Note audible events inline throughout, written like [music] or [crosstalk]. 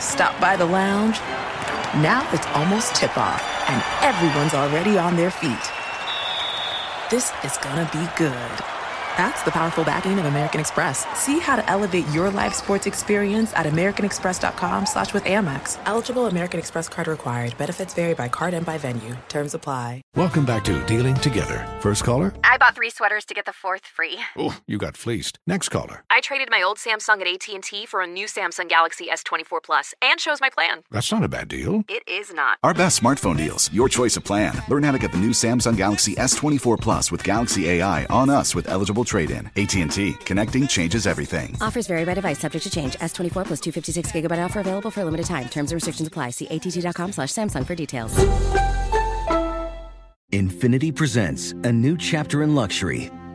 Stop by the lounge. Now it's almost tip off, and everyone's already on their feet. This is gonna be good. That's the powerful backing of American Express. See how to elevate your live sports experience at americanexpress.com slash with Amex. Eligible American Express card required. Benefits vary by card and by venue. Terms apply. Welcome back to Dealing Together. First caller? I bought three sweaters to get the fourth free. Oh, you got fleeced. Next caller? I traded my old Samsung at AT&T for a new Samsung Galaxy S24 Plus and shows my plan. That's not a bad deal. It is not. Our best smartphone deals. Your choice of plan. Learn how to get the new Samsung Galaxy S24 Plus with Galaxy AI on us with eligible trade-in. AT&T. Connecting changes everything. Offers vary by device. Subject to change. S24 plus 256 gigabyte offer available for a limited time. Terms and restrictions apply. See att.com slash Samsung for details. Infiniti presents a new chapter in luxury.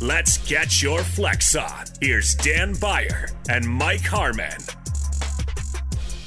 let's get your flex on. Here's Dan Beyer and Mike Harmon.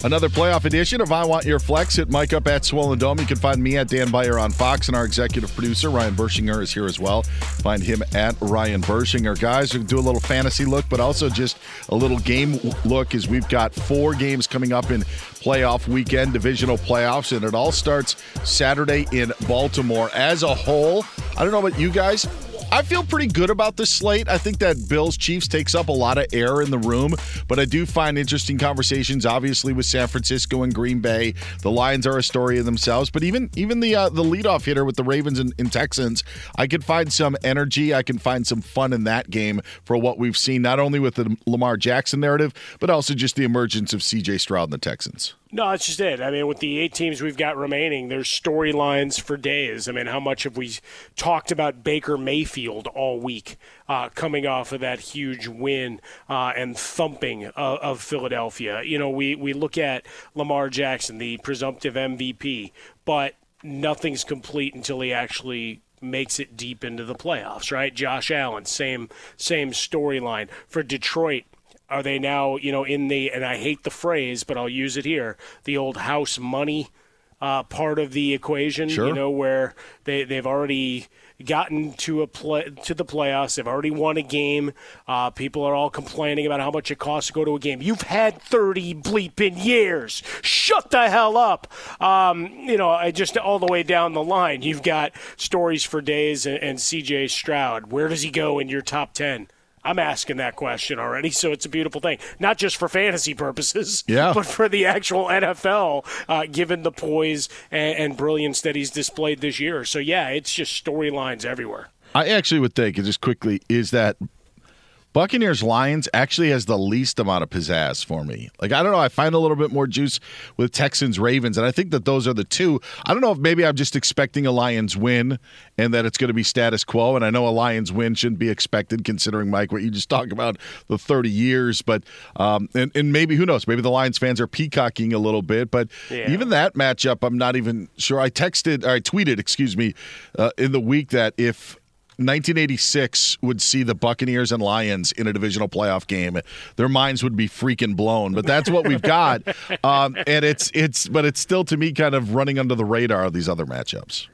Another playoff edition of I Want Your Flex. Hit Mike up at Swollen Dome. You can find me at Dan Beyer on Fox, and our executive producer, Ryan Burschinger, is here as well. Find him at Ryan Burschinger. Guys, we do a little fantasy look, but also just a little game look as we've got four games coming up in playoff weekend, divisional playoffs, and it all starts Saturday in Baltimore. As a whole, I don't know about you guys. I feel pretty good about this slate. I think that Bills Chiefs takes up a lot of air in the room, but I do find interesting conversations, obviously with San Francisco and Green Bay. The Lions are a story in themselves, but even even the uh, the leadoff hitter with the Ravens and, and Texans, I could find some energy. I can find some fun in that game for what we've seen, not only with the Lamar Jackson narrative, but also just the emergence of C.J. Stroud and the Texans. No, that's just it. I mean, with the eight teams we've got remaining, there's storylines for days. I mean, how much have we talked about Baker Mayfield all week, uh, coming off of that huge win uh, and thumping of, of, Philadelphia? You know, we, we look at Lamar Jackson, the presumptive MVP, but nothing's complete until he actually makes it deep into the playoffs, right? Josh Allen, same same storyline for Detroit are they now, you know, in the, and I hate the phrase, but I'll use it here, the old house money uh, part of the equation, sure. you know, where they, they've already gotten to a play to the playoffs. They've already won a game. Uh, people are all complaining about how much it costs to go to a game. You've had 30 bleeping years. Shut the hell up. Um, you know, I just all the way down the line. You've got stories for days and, and C.J. Stroud. Where does he go in your top 10? I'm asking that question already, so it's a beautiful thing. Not just for fantasy purposes, [laughs] yeah. but for the actual NFL, uh, given the poise and, and brilliance that he's displayed this year. So, yeah, it's just storylines everywhere. I actually would think, just quickly, is that Buccaneers Lions actually has the least amount of pizzazz for me. Like I don't know, I find a little bit more juice with Texans Ravens, and I think that those are the two. I don't know if maybe I'm just expecting a Lions win and that it's going to be status quo. And I know a Lions win shouldn't be expected considering Mike what you just talked about the 30 years, but um, and and maybe who knows, maybe the Lions fans are peacocking a little bit, but Yeah. even that matchup, I'm not even sure. I texted, or I tweeted, excuse me, uh, in the week that if 1986 would see the Buccaneers and Lions in a divisional playoff game, their minds would be freaking blown. But that's what we've got, [laughs] um, and it's it's but it's still to me kind of running under the radar of these other matchups.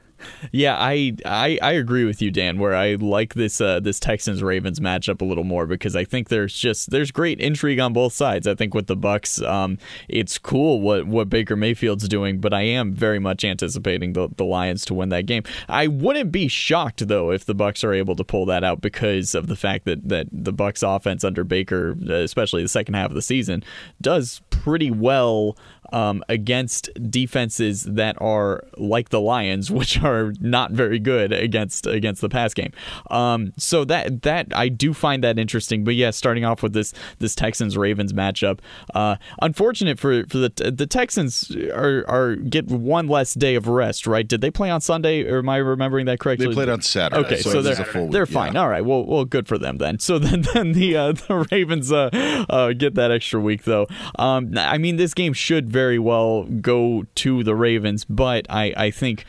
Yeah, I, I I agree with you, Dan. Where I like this uh, this Texans Ravens matchup a little more because I think there's just there's great intrigue on both sides. I think with the Bucks, um, it's cool what what Baker Mayfield's doing, but I am very much anticipating the the Lions to win that game. I wouldn't be shocked though if the Bucks are able to pull that out because of the fact that that the Bucks offense under Baker, especially the second half of the season, does pretty well um, against defenses that are like the Lions, [laughs] which are not very good against against the pass game. Um, so that that I do find that interesting. But yeah, starting off with this this Texans Ravens matchup, uh, unfortunate for for the the Texans are are get one less day of rest. Right? Did they play on Sunday? Or am I remembering that correctly? They played on Saturday, Okay, so so, they're a full week, they're fine. yeah. All right. Well, well, good for them then. [laughs] So then, then the uh, [laughs] the Ravens uh, uh, get that extra week though. Um, I mean, this game should very well go to the Ravens, but I I think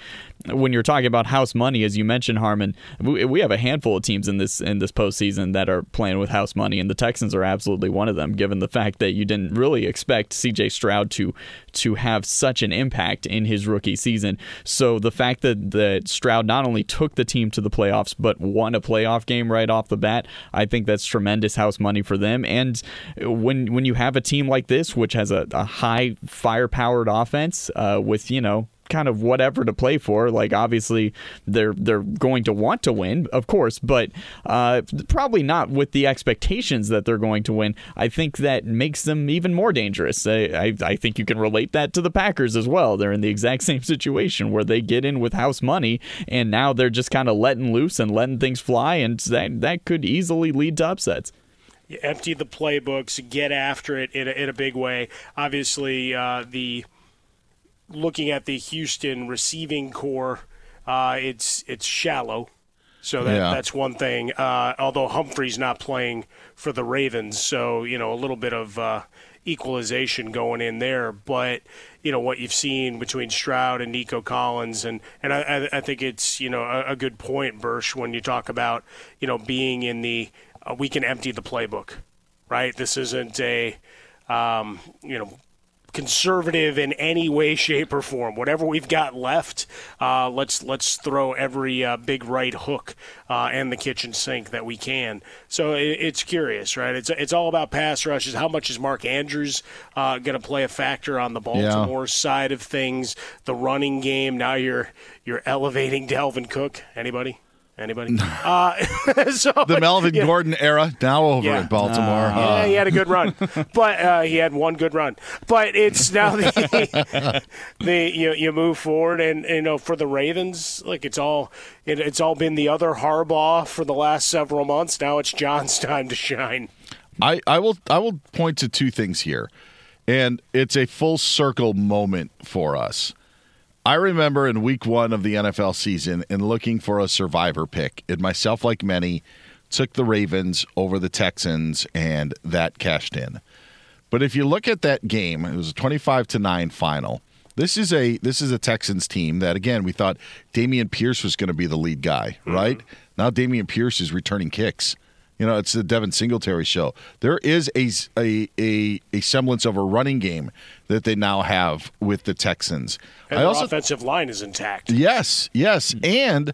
when you're talking about house money, as you mentioned, Harmon, we, we have a handful of teams in this in this postseason that are playing with house money, and the Texans are absolutely one of them. Given the fact that you didn't really expect C.J. Stroud to to have such an impact in his rookie season, so the fact that that Stroud not only took the team to the playoffs but won a playoff game right off the bat, I think that's tremendous house money for them. And when when you have a team like this, which has a, a high firepowered offense uh, with you know kind of whatever to play for. Like obviously they're they're going to want to win, of course, but uh, probably not with the expectations that they're going to win. I think that makes them even more dangerous. I, I, I think you can relate that to the Packers as well. They're in the exact [laughs] same situation where they get in with house money and now they're just kind of letting loose and letting things fly, and that that could easily lead to upsets. You empty the playbooks, get after it in a, in a big way. Obviously, uh, the looking at the Houston receiving corps, uh, it's it's shallow, so that, Yeah. that's one thing. Uh, although Humphrey's not playing for the Ravens, so you know a little bit of uh, equalization going in there. But you know what you've seen between Stroud and Nico Collins, and and I, I- think it's you know a, a good point, Bursch, when you talk about you know being in the uh, we can empty the playbook, right? This isn't a um, you know conservative in any way, shape, or form. Whatever we've got left, uh, let's let's throw every uh, big right hook uh, and the kitchen sink that we can. So it, it's curious, right? It's it's all about pass rushes. How much is Mark Andrews uh, going to play a factor on the Baltimore side of things? The running game. Now you're you're elevating Dalvin Cook. Anybody? Anybody? [laughs] uh, [laughs] so, The Melvin yeah. Gordon era now over Yeah. at Baltimore. Yeah, huh? he had a good run, [laughs] but uh, he had one good run. But it's now the, the you, you move forward, and you know for the Ravens, like it's all it, it's all been the other Harbaugh for the last several months. Now it's John's time to shine. I, I will I will point to two things here, and it's a full circle moment for us. I remember in week one of the NFL season and looking for a survivor pick, and myself, like many, took the Ravens over the Texans, and that cashed in. But if you look at that game, it was a twenty-five to nine final. This is a this is a Texans team that again we thought Dameon Pierce was going to be the lead guy, mm-hmm. right? Now Dameon Pierce is returning kicks. You know, it's the Devin Singletary show. There is a, a a a semblance of a running game that they now have with the Texans. And their offensive line is intact. Yes, yes. And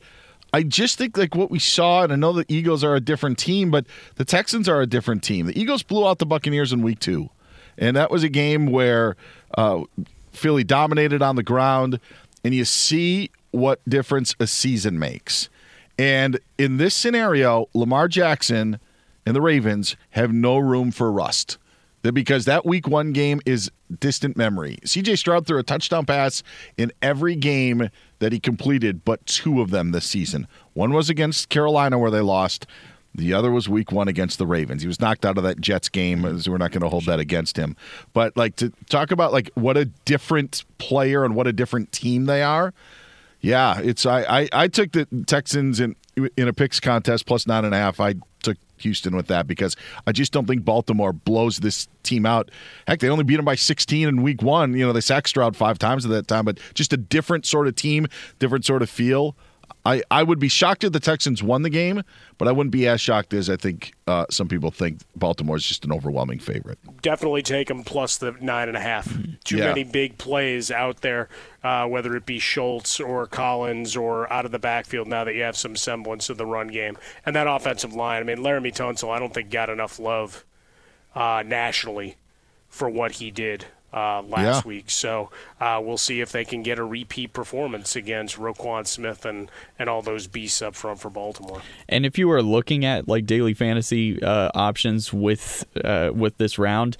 I just think like what we saw, and I know the Eagles are a different team, but the Texans are a different team. The Eagles blew out the Buccaneers in week two. And that was a game where uh, Philly dominated on the ground, and you see what difference a season makes. And in this scenario, Lamar Jackson and the Ravens have no room for rust. Because that week one game is distant memory. CJ Stroud threw a touchdown pass in every game that he completed, but two of them this season. One was against Carolina where they lost. The other was week one against the Ravens. He was knocked out of that Jets game, so we're not going to hold that against him. But like to talk about like what a different player and what a different team they are. Yeah, it's I I, I took the Texans in in a picks contest plus nine and a half. I took Houston with that because I just don't think Baltimore blows this team out. Heck, they only beat them by 16 in week one. You know, they sacked Stroud five times at that time, but just a different sort of team, different sort of feel. I, I would be shocked if the Texans won the game, but I wouldn't be as shocked as I think uh, some people think Baltimore is just an overwhelming favorite. Definitely take them plus the nine and a half. Too Yeah. many big plays out there, uh, whether it be Schultz or Collins or out of the backfield. Now that you have some semblance of the run game and that offensive line, I mean, Laremy Tunsil, I don't think got enough love uh, nationally for what he did uh, last Yeah. week. So uh, we'll see if they can get a repeat performance against Roquan Smith and, and all those beasts up front for Baltimore. And if you are looking at like daily fantasy uh, options with uh, with this round,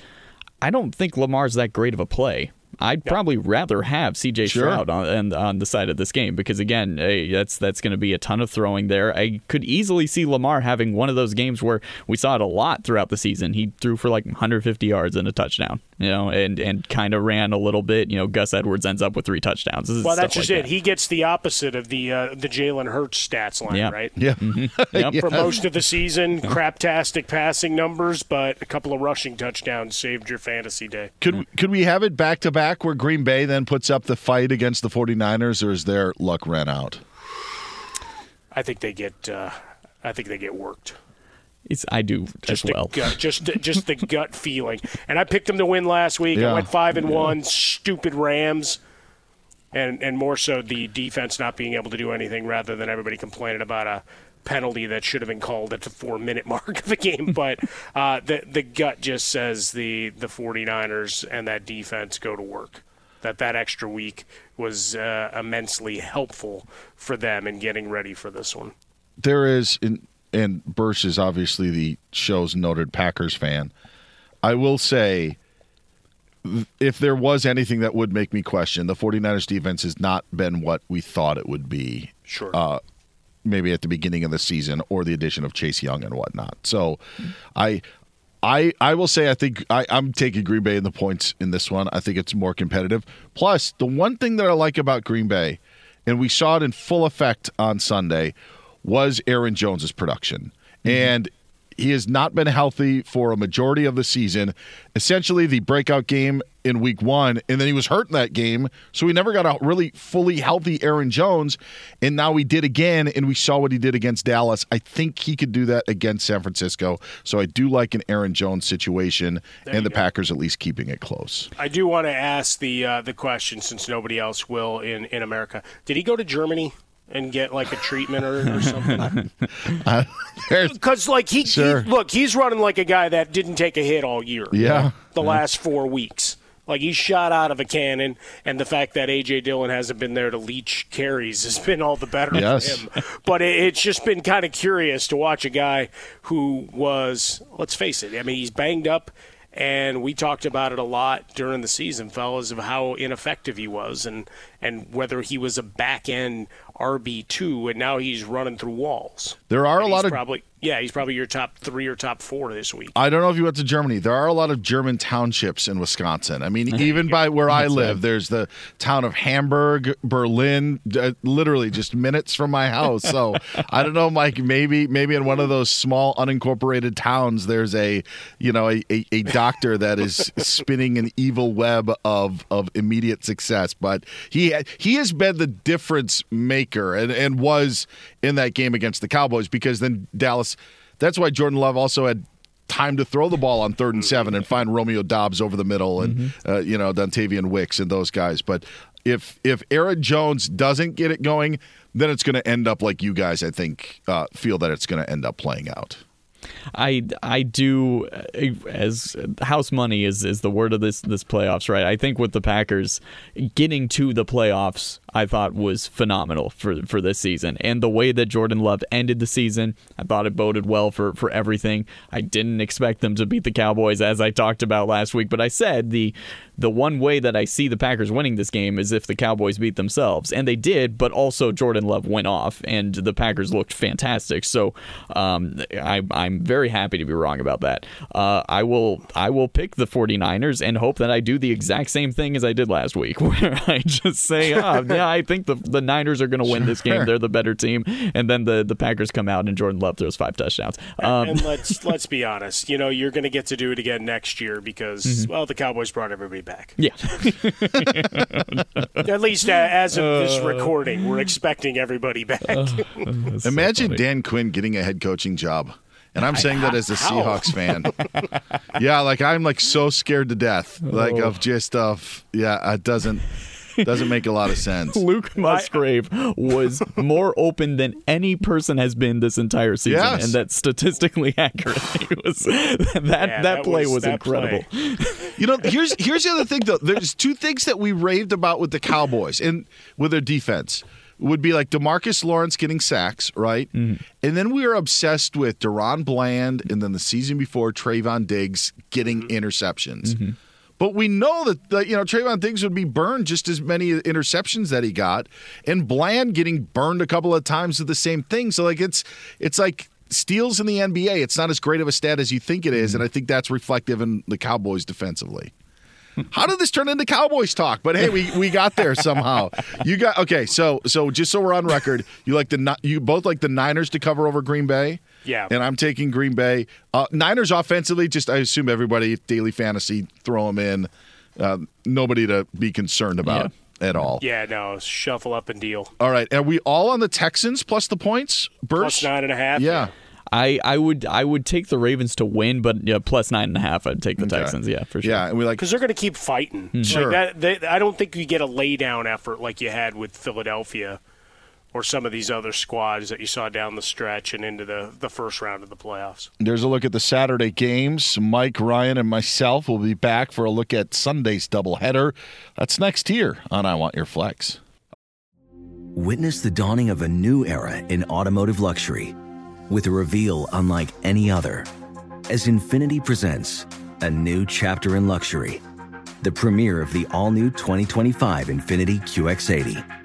I don't think Lamar's that great of a play. I'd probably rather have C.J. Sure. Stroud on, on on the side of this game because again, hey, that's that's going to be a ton of throwing there. I could easily see Lamar having one of those games where we saw it a lot throughout the season. He threw for like 150 yards and a touchdown, you know, and and kind of ran a little bit. You know, Gus Edwards ends up with three touchdowns. Well, that's just like it. that. He gets the opposite of the uh, the Jalen Hurts stats line, Yeah. right? Yeah. [laughs] Yep. For most of the season, craptastic passing numbers, but a couple of rushing touchdowns saved your fantasy day. Could could we have it back to back where Green Bay then puts up the fight against the 49ers or is their luck ran out? I think they get. Uh, I think they get worked. It's, I do Just as well. the gut, just just the [laughs] gut feeling. And I picked them to win last week. Yeah. I went five and one. Stupid Rams. And and more so the defense not being able to do anything, rather than everybody complaining about a penalty that should have been called at the four minute [laughs] mark of the game. But uh, the the gut just says the the 49ers and that defense go to work. That that extra week was uh, immensely helpful for them in getting ready for this one. There is, in, and Bursch is obviously the show's noted Packers fan. I will say, if there was anything that would make me question, the 49ers defense has not been what we thought it would be. Sure. Uh, maybe at the beginning of the season or the addition of Chase Young and whatnot. So I I I will say I think I, I'm taking Green Bay in the points in this one. I think it's more competitive. Plus, the one thing that I like about Green Bay, and we saw it in full effect on Sunday, was Aaron Jones's production. And he has not been healthy for a majority of the season. Essentially, the breakout game in week one, and then he was hurt in that game. So we never got a really fully healthy Aaron Jones. And now he did again, and we saw what he did against Dallas. I think he could do that against San Francisco. So I do like an Aaron Jones situation, and the Packers at least keeping it close. I do want to ask the uh, the question since nobody else will in, in America. Did he go to Germany and get like a treatment or, or something? [laughs] Because like he, Sure. he look, he's running like a guy that didn't take a hit all year. Yeah. the last four weeks. Like he's shot out of a cannon, and the fact that AJ Dillon hasn't been there to leech carries has been all the better Yes. for him. But it, it's just been kind of curious to watch a guy who was, let's face it, I mean, he's banged up, and we talked about it a lot during the season, fellas, of how ineffective he was, and and whether he was a back end RB two, and now he's running through walls. There are And a lot of probably yeah, he's probably your top three or top four this week. I don't know if you went to Germany. There are a lot of German townships in Wisconsin. I mean, [laughs] even by where I live, there's the town of Hamburg, Berlin, uh, literally just minutes from my house. So I don't know, Mike. Maybe, maybe in one of those small unincorporated towns, there's a, you know, a, a, a doctor that is spinning an evil web of of immediate success. But he he has been the difference maker and and was in that game against the Cowboys because then Dallas. That's why Jordan Love also had time to throw the ball on third and seven and find Romeo Doubs over the middle and uh, you know Dontayvion Wicks and those guys. But if if Aaron Jones doesn't get it going, then it's going to end up like you guys I think uh, feel that it's going to end up playing out. I I do uh, as house money is is the word of this this playoffs, right? I think with the Packers getting to the playoffs, I thought was phenomenal for for this season, and the way that Jordan Love ended the season, I thought it boded well for for everything. I didn't expect them to beat the Cowboys as I talked about last week, but I said the the one way that I see the Packers winning this game is if the Cowboys beat themselves, and they did, but also Jordan Love went off, and the Packers looked fantastic. So um, I, I'm very happy to be wrong about that. Uh, I will I will pick the 49ers and hope that I do the exact same thing as I did last week, [laughs] where I just say, oh, [laughs] yeah, I think the, the Niners are going to win sure. this game. They're the better team, and then the, the Packers come out and Jordan Love throws five touchdowns. Um, and let's let's be honest, you know, you're going to get to do it again next year because [laughs] mm-hmm. well, the Cowboys brought everybody back. Yeah. [laughs] At least uh, as of this uh, recording, we're expecting everybody back. [laughs] Uh, Imagine so Dan Quinn getting a head coaching job. And I'm saying that as a Seahawks fan. [laughs] yeah, like I'm like so scared to death, like of just of yeah, it doesn't doesn't make a lot of sense. Luke Musgrave [laughs] was more open than any person has been this entire season, yes. and that's statistically [laughs] accurate. was that yeah, that, play was, was that incredible. Play. [laughs] You know, here's here's the other thing though. There's two things that we raved about with the Cowboys and with their defense would be like Demarcus Lawrence getting sacks, right? Mm-hmm. And then we were obsessed with DaRon Bland and then the season before Trevon Diggs getting interceptions. Mm-hmm. But we know that the, you know Trevon Diggs would be burned just as many interceptions that he got, and Bland getting burned a couple of times with the same thing. So like it's it's like steals in the NBA. It's not as great of a stat as you think it is, and I think that's reflective in the Cowboys defensively. How did this turn into Cowboys talk? But hey, we, we got there somehow. You got okay. So so just so we're on record, you like the you both like the Niners to cover over Green Bay. Yeah, and I'm taking Green Bay. Uh, Niners offensively, just I assume everybody daily fantasy throw them in. Uh, nobody to be concerned about. Yeah at all. Yeah, no, shuffle up and deal. All right, are we all on the Texans plus the points? Bursch? Plus nine and a half. Yeah. I, I would I would take the Ravens to win, but yeah, plus nine and a half. I'd take the okay. Texans. Yeah, for sure. Yeah, and we like because they're going to keep fighting. Mm-hmm. Sure. Like that, they, I don't think you get a laydown effort like you had with Philadelphia or some of these other squads that you saw down the stretch and into the, the first round of the playoffs. There's a look at the Saturday games. Mike, Ryan, and myself will be back for a look at Sunday's doubleheader. That's next here on I Want Your Flex. Witness the dawning of a new era in automotive luxury with a reveal unlike any other as Infiniti presents a new chapter in luxury, the premiere of the all new 2025 Infiniti QX80.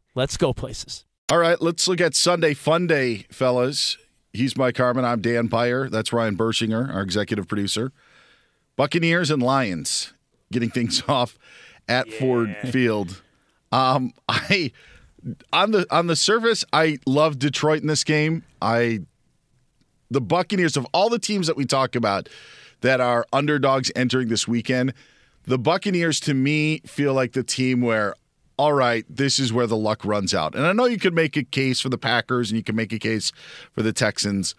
let's go places. All right, let's look at Sunday Fun Day, fellas. He's Mike Harmon. I'm Dan Beyer. That's Ryan Burschinger, our executive producer. Buccaneers and Lions getting things [laughs] off at yeah. Ford Field. Um, I on the on the surface, I love Detroit in this game. I the Buccaneers of all the teams that we talk about that are underdogs entering this weekend, the Buccaneers to me feel like the team where all right, this is where the luck runs out. And I know you could make a case for the Packers and you can make a case for the Texans,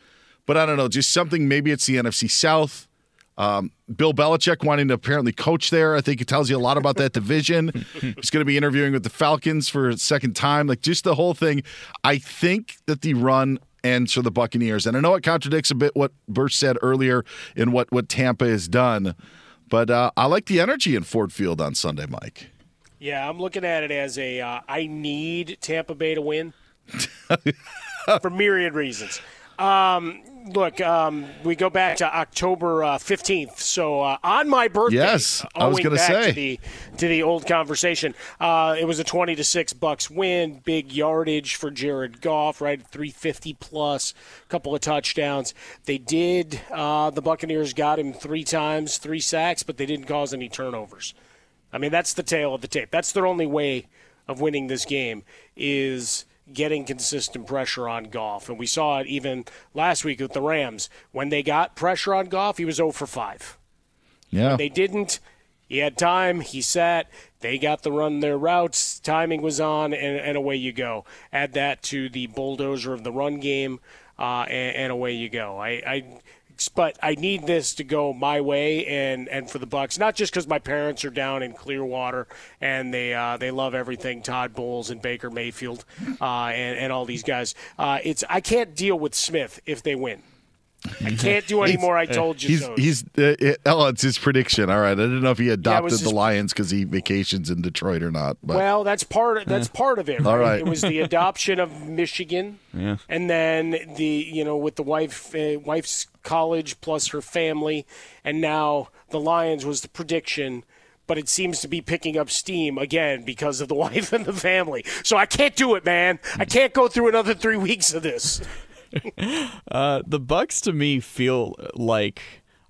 but I don't know, just something. Maybe it's the NFC South. Um, Bill Belichick wanting to apparently coach there. I think it tells you a lot about that [laughs] division. He's going to be interviewing with the Falcons for a second time. Like just the whole thing. I think that the run ends for the Buccaneers. And I know it contradicts a bit what Bursch said earlier in what, what Tampa has done. But uh, I like the energy in Ford Field on Sunday, Mike. Yeah, I'm looking at it as a uh, I need Tampa Bay to win [laughs] for myriad reasons. Um, look, um, we go back to October uh, fifteenth. so uh, on my birthday, yes, I was going to say to the, to the old conversation. Uh, it was a twenty to six Bucks win, big yardage for Jared Goff, right, three fifty plus, couple of touchdowns. They did. Uh, the Buccaneers got him three times, three sacks, but they didn't cause any turnovers. I mean, that's the tale of the tape. That's their only way of winning this game is getting consistent pressure on Goff. And we saw it even last week with the Rams. When they got pressure on Goff, he was 0 for 5. Yeah. When they didn't, he had time, he sat, they got the run their routes, timing was on, and, and away you go. Add that to the bulldozer of the run game, uh, and, and, away you go. I, I but I need this to go my way and, and for the Bucks. Not just because my parents are down in Clearwater and they uh, they love everything Todd Bowles and Baker Mayfield uh, and and all these guys. Uh, it's I can't deal with Smith if they win. I can't do any more. I told you he's, so. He's uh, it, oh, it's his prediction. All right, I didn't know if he adopted yeah, the Lions because he vacations in Detroit or not. But. Well, that's part. Of, that's part of it. Right? All right, it was the [laughs] adoption of Michigan, yeah. and then the you know with the wife uh, wife's college plus her family, and now the Lions was the prediction but it seems to be picking up steam again because of the [laughs] wife and the family. So I can't do it, man. I can't go through another three weeks of this. [laughs] uh, the Bucks to me feel like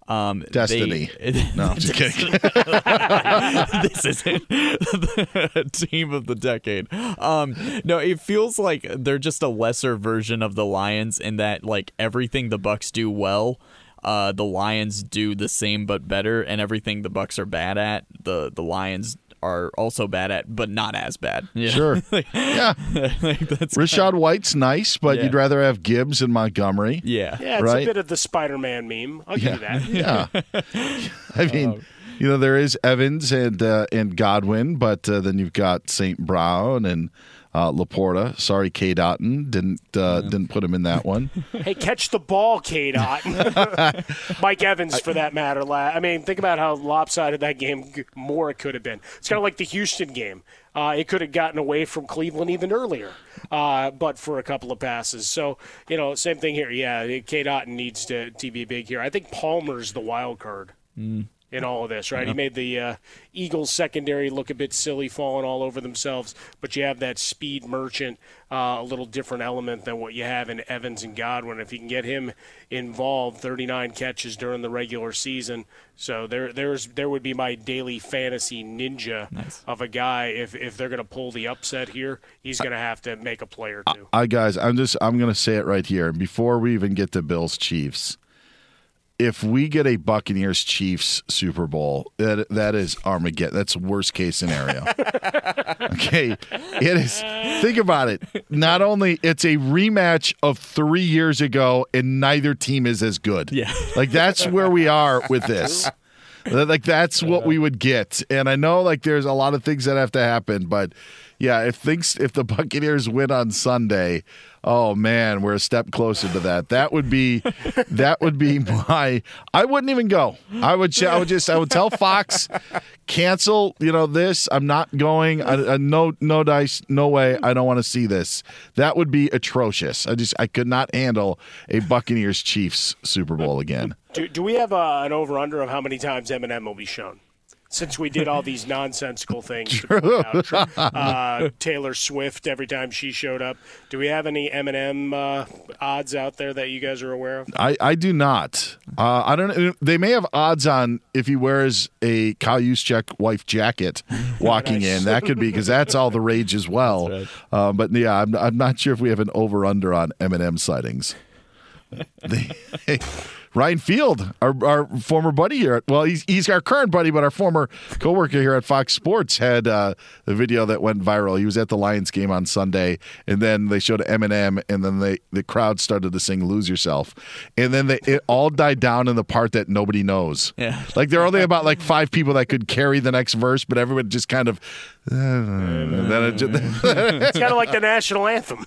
um, Destiny. They, [laughs] no, I'm just kidding. [laughs] this isn't the team of the decade. Um, no, it feels like they're just a lesser version of the Lions in that like everything the Bucks do well. Uh, the Lions do the same but better, and everything the Bucks are bad at, the the Lions are also bad at, but not as bad. Yeah. Sure. [laughs] yeah. like Rachaad White's nice, but yeah. you'd rather have Gibbs and Montgomery. Yeah. Yeah, it's right? a bit of the Spider Man meme. I'll yeah. give you that. [laughs] yeah. [laughs] I mean, um, you know, there is Evans and uh, and Godwin, but uh, then you've got St. Brown and uh, Laporta. Sorry, Cade Otton didn't uh, yeah. didn't put him in that one. [laughs] hey, catch the ball, Cade Otton. [laughs] Mike Evans, for that matter. I mean, think about how lopsided that game more it could have been. It's kind of like the Houston game. Uh, it could have gotten away from Cleveland even earlier, uh, but for a couple of passes. So you know, same thing here. Yeah, Cade Otton needs to to be big here. I think Palmer's the wild card. Mm. In all of this, right? He made the uh, Eagles secondary look a bit silly, falling all over themselves. But you have that speed merchant, uh, a little different element than what you have in Evans and Godwin. If you can get him involved, 39 catches during the regular season. So there, there's there would be my daily fantasy ninja Nice. of a guy. If if they're going to pull the upset here, he's going to have to make a play or two. I guys, I'm just I'm going to say it right here before we even get to Bills Chiefs. If we get a Buccaneers Chiefs Super Bowl, that that is Armageddon. That's worst case scenario. [laughs] okay, it is. Think about it. Not only it's a rematch of three years ago, and neither team is as good. Yeah, like that's where we are with this. Like that's what we would get, and I know like there's a lot of things that have to happen, but yeah, if things if the [laughs] Buccaneers win on Sunday, oh man, we're a step closer to that. That would be that would be [laughs] my. I wouldn't even go. I would. I would just. I would tell Fox, cancel. You know this. I'm not going. I, I, no no dice. No way. I don't want to see this. That would be atrocious. I just I could not handle a Buccaneers Chiefs Super Bowl again. Do, do we have uh, an over under of how many times Eminem will be shown? Since we did all these [laughs] nonsensical things, to out, [laughs] uh, Taylor Swift every time she showed up. Do we have any Eminem uh, odds out there that you guys are aware of? I, I do not. Uh, I don't. know. They may have odds on if he wears a Kyle Juszczyk wife jacket [laughs] walking in. That could be because that's all the rage as well. Right. Uh, but yeah, I'm, I'm not sure if we have an over under on Eminem sightings. They- Ryan Field, our, our former buddy here. at- Well, he's he's our current buddy, but our former coworker here at Fox Sports had uh, the video that went viral. He was at the Lions game on Sunday, and then they showed Eminem, and then they the crowd started to sing "Lose Yourself," and then they, it all died down in the part that nobody knows. Yeah. like there are only about like five people that could carry the next verse, but everyone just kind of. and then it just, [laughs] It's kind of like the national anthem.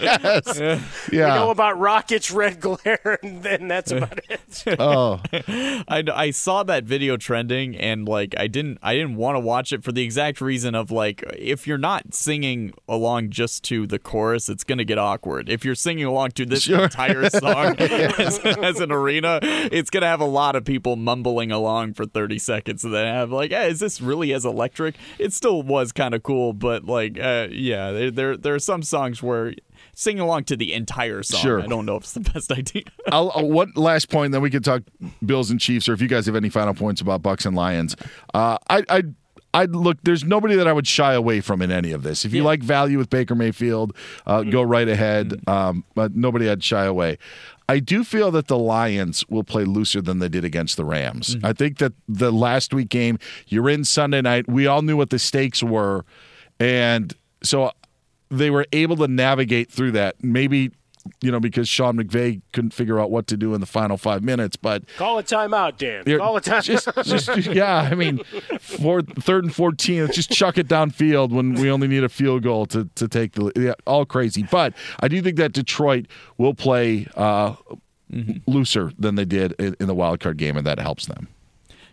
yes. [laughs] We Yeah. know about rockets, red glare, and then that's about [laughs] Oh. I, I saw that video trending and like I didn't I didn't want to watch it for the exact reason of like if you're not singing along just to the chorus it's gonna get awkward if you're singing along to this Sure. entire [laughs] song as, as an arena it's gonna have a lot of people mumbling along for 30 seconds and then have like hey, is this really as electric it still was kind of cool but like uh, yeah there, there there are some songs where singing along to the entire song Sure. I don't know if it's the best [laughs] idea I'll, I'll- one last point, then we can talk Bills and Chiefs, or if you guys have any final points about Bucks and Lions. Uh, I, I, I look. There's nobody that I would shy away from in any of this. If you like value with Baker Mayfield, uh, go right ahead. Um, but nobody I'd shy away. I do feel that the Lions will play looser than they did against the Rams. I think that the last week game, you're in Sunday night. We all knew what the stakes were, and so they were able to navigate through that. Maybe you know because Sean McVay couldn't figure out what to do in the final five minutes, but Call a timeout, Dan. Call a timeout. just, just yeah, I mean, fourth, third and fourteen, let's just chuck it downfield when we only need a field goal to to take the yeah, all crazy. But I do think that Detroit will play uh, looser than they did in, in the wild card game, and that helps them.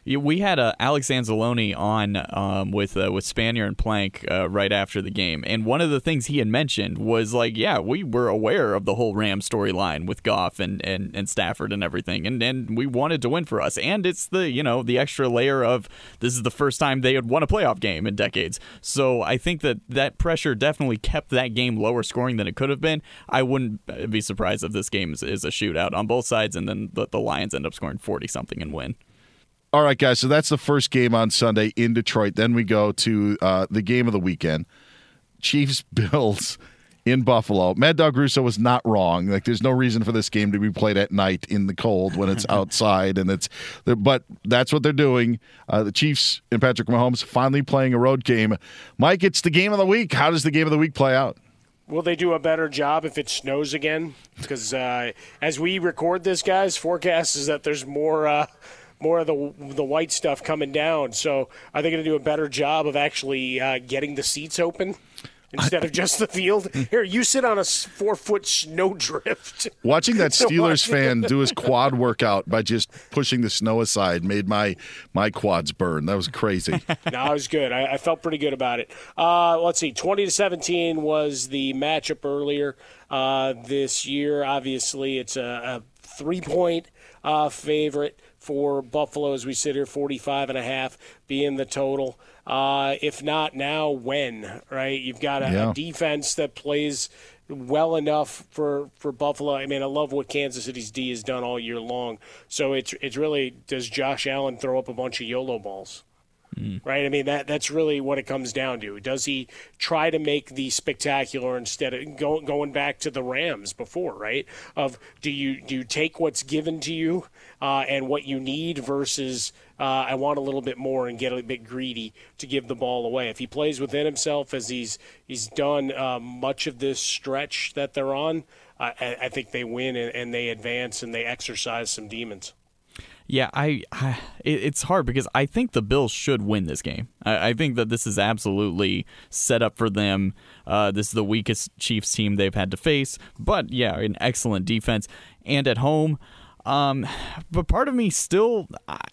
We had uh, Alex Anzalone on um, with uh, with Spanier and Plank uh, right after the game, and one of the things he had mentioned was like, yeah, we were aware of the whole Ram storyline with Goff and, and, and Stafford and everything, and and we wanted to win for us, and it's the you know the extra layer of this is the first time they had won a playoff game in decades, so I think that that pressure definitely kept that game lower scoring than it could have been. I wouldn't uh, be surprised if this game is, is a shootout on both sides, and then the, the Lions end up scoring forty something and win. All right, guys. So that's the first game on Sunday in Detroit. Then we go to uh, the game of the weekend: Chiefs [laughs] Bills in Buffalo. Mad Dog Russo was not wrong. Like, there's no reason for this game to be played at night in the cold when it's [laughs] outside, and it's. But that's what they're doing. Uh, the Chiefs and Patrick Mahomes finally playing a road game. Mike, it's the game of the week. How does the game of the week play out? Will they do a better job if it snows again? Because uh, as we record this, guys, forecast is that there's more uh, more of the the white stuff coming down. So are they going to do a better job of actually uh, getting the seats open instead of just the field? Here, you sit on a four foot snowdrift. [laughs] Watching that [laughs] Steelers fan do his quad workout by just pushing the snow aside made my my quads burn. That was crazy. [laughs] no, it was good. I, I felt pretty good about it. Uh, let's see, twenty to seventeen was the matchup earlier uh, this year. Obviously, it's a, a three-point uh, favorite for Buffalo as we sit here, 45 and a half being the total. Uh, if not now, when? Right? You've got a, Yeah. a defense that plays well enough for, for Buffalo. I mean, I love what Kansas City's D has done all year long. So it's it's really does Josh Allen throw up a bunch of YOLO balls? Right? I mean that that's really what it comes down to. Does he try to make the spectacular instead of go, going back to the Rams before, right? Of do you do you take what's given to you uh, and what you need versus uh, I want a little bit more and get a bit greedy to give the ball away. If he plays within himself as he's he's done uh, much of this stretch that they're on, I, I think they win and, and they advance and they exercise some demons. Yeah, I, I it, it's hard because I think the Bills should win this game. I, I think that this is absolutely set up for them. Uh, this is the weakest Chiefs team they've had to face, but yeah, an excellent defense and at home. Um, but part of me still,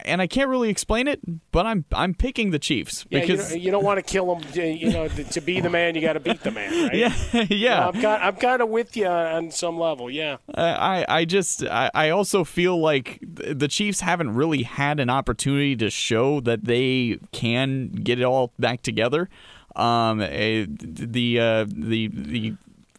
and I can't really explain it, but I'm I'm picking the Chiefs Yeah, because you, don't, you don't want to kill them. You know, to be the man, you got to beat the man, right? [laughs] Yeah, yeah. I'm kind, I'm kind of with you on some level. Yeah. I, I just I, I also feel like the Chiefs haven't really had an opportunity to show that they can get it all back together. Um, eh, the uh, the the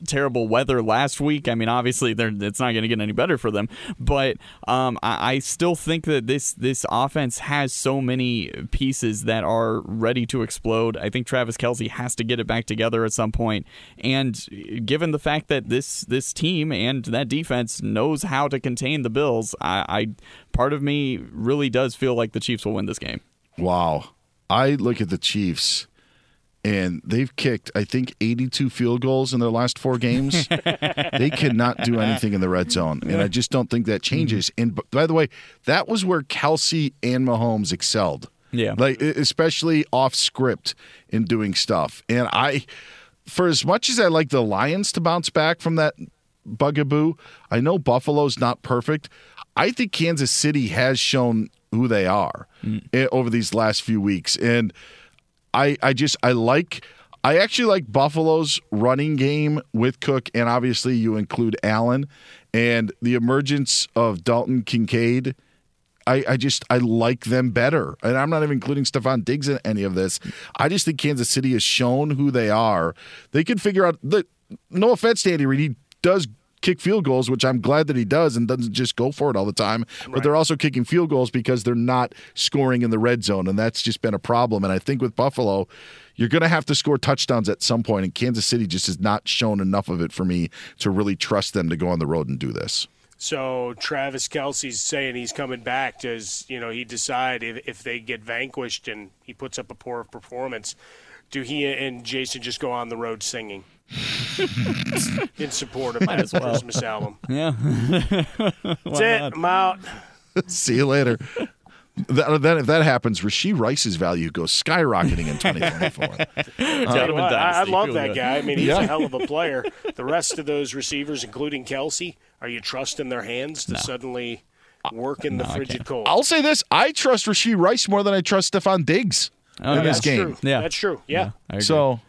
terrible weather last week. I mean, obviously, it's not going to get any better for them. But um, I, I still think that this this offense has so many pieces that are ready to explode. I think Travis Kelce has to get it back together at some point. And given the fact that this this team and that defense knows how to contain the Bills, I, I part of me really does feel like the Chiefs will win this game. Wow. I look at the Chiefs and they've kicked, I think, 82 field goals in their last four games. [laughs] they cannot do anything in the red zone. And I just don't think that changes. And by the way, that was where Kelce and Mahomes excelled. Yeah. Like, especially off script in doing stuff. And I, for as much as I like the Lions to bounce back from that bugaboo, I know Buffalo's not perfect. I think Kansas City has shown who they are eh, over these last few weeks. And I, I just I like I actually like Buffalo's running game with Cook, and obviously you include Allen and the emergence of Dalton Kincaid. I, I just I like them better, and I'm not even including Stefon Diggs in any of this. I just think Kansas City has shown who they are. They can figure out the. No offense to Andy Reid, he does kick field goals, which I'm glad that he does and doesn't just go for it all the time. But they're also kicking field goals because they're not scoring in the red zone, and that's just been a problem. And I think with Buffalo, you're going to have to score touchdowns at some point, and Kansas City just has not shown enough of it for me to really trust them to go on the road and do this. So Travis Kelce's saying he's coming back. Does you know he decide if, if they get vanquished and he puts up a poor performance? Do he and Jason just go on the road singing in support of Might that as well. Christmas album? [laughs] Yeah. [laughs] That's it. I'm out. See you later. That, then if that happens, Rashee Rice's value goes skyrocketing in 2024. [laughs] Tell you uh, what, I, I love that guy. I mean, he's Yeah. a hell of a player. The rest of those receivers, including Kelce, are you trusting their hands to suddenly uh, work in the frigid cold? I'll say this: I trust Rashee Rice more than I trust Stefon Diggs Oh, in yeah. this That's game. true. That's true. Yeah. I agree. So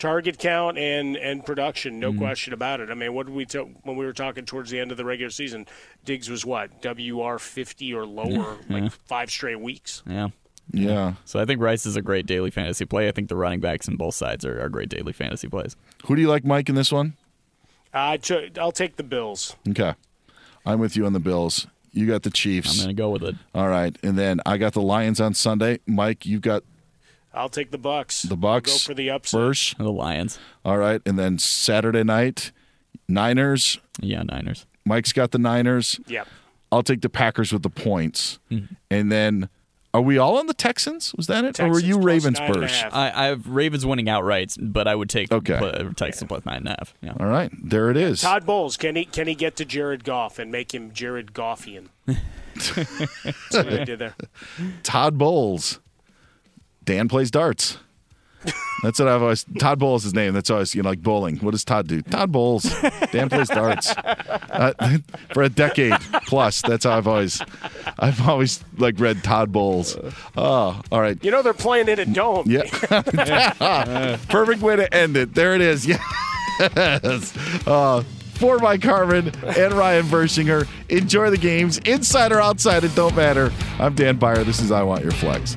target count and and production, Mm-hmm. no question about it. I mean, what did we t- when we were talking towards the end of the regular season? Diggs was what WR fifty or lower, Yeah. like five straight weeks. Yeah. Yeah. So I think Rice is a great daily fantasy play. I think the running backs on both sides are, are great daily fantasy plays. who do you like, Mike, in this one? I took. I'll take the Bills. Okay, I'm with you on the Bills. You got the Chiefs. I'm going to go with it. All right, and then I got the Lions on Sunday. Mike, you've got I'll take the Bucks. the Bucks. Go for the upset. Bursch. The Lions. All right, and then Saturday night, Niners. Yeah, Niners. Mike's got the Niners. Yep. I'll take the Packers with the points, Mm-hmm. and then are we all on the Texans? Was that it, or were you plus Ravens, nine and a Bursch? half. I, I have Ravens winning outright, but I would take Okay. pl- Texans plus nine and a half. Yeah. All right, there it is. Todd Bowles, can he can he get to Jared Goff and make him Jared Goffian? [laughs] That's what I did there. Todd Bowles. Dan plays darts. That's what I've always. Todd Bowles is his name. That's always you know like bowling. What does Todd do? Todd Bowles. Dan plays darts. Uh, [laughs] for a decade plus. That's how I've always. I've always like read Todd Bowles. Oh, all right. You know they're playing in a dome. Yeah. [laughs] Perfect way to end it. There it is. [laughs] Yes. Uh, for Mike Harmon and Ryan Burschinger. Enjoy the games, inside or outside, it don't matter. I'm Dan Beyer. This is I Want Your Flex.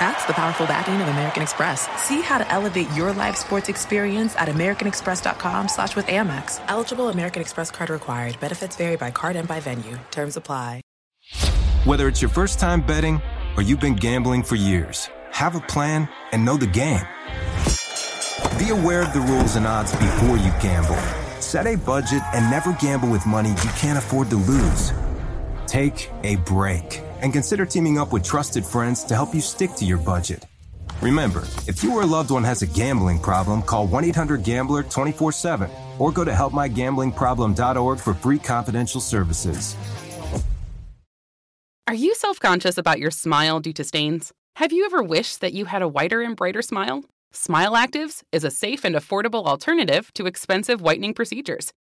That's the powerful backing of American Express. See how to elevate your live sports experience at americanexpress.com slash with Amex. Eligible American Express card required. Benefits vary by card and by venue. Terms apply. Whether it's your first time betting or you've been gambling for years, have a plan and know the game. Be aware of the rules and odds before you gamble. Set a budget and never gamble with money you can't afford to lose. Take a break and consider teaming up with trusted friends to help you stick to your budget. Remember, if you or a loved one has a gambling problem, call 1 800 Gambler 24 7 or go to helpmygamblingproblem.org for free confidential services. Are you self conscious about your smile due to stains? Have you ever wished that you had a whiter and brighter smile? Smile Actives is a safe and affordable alternative to expensive whitening procedures.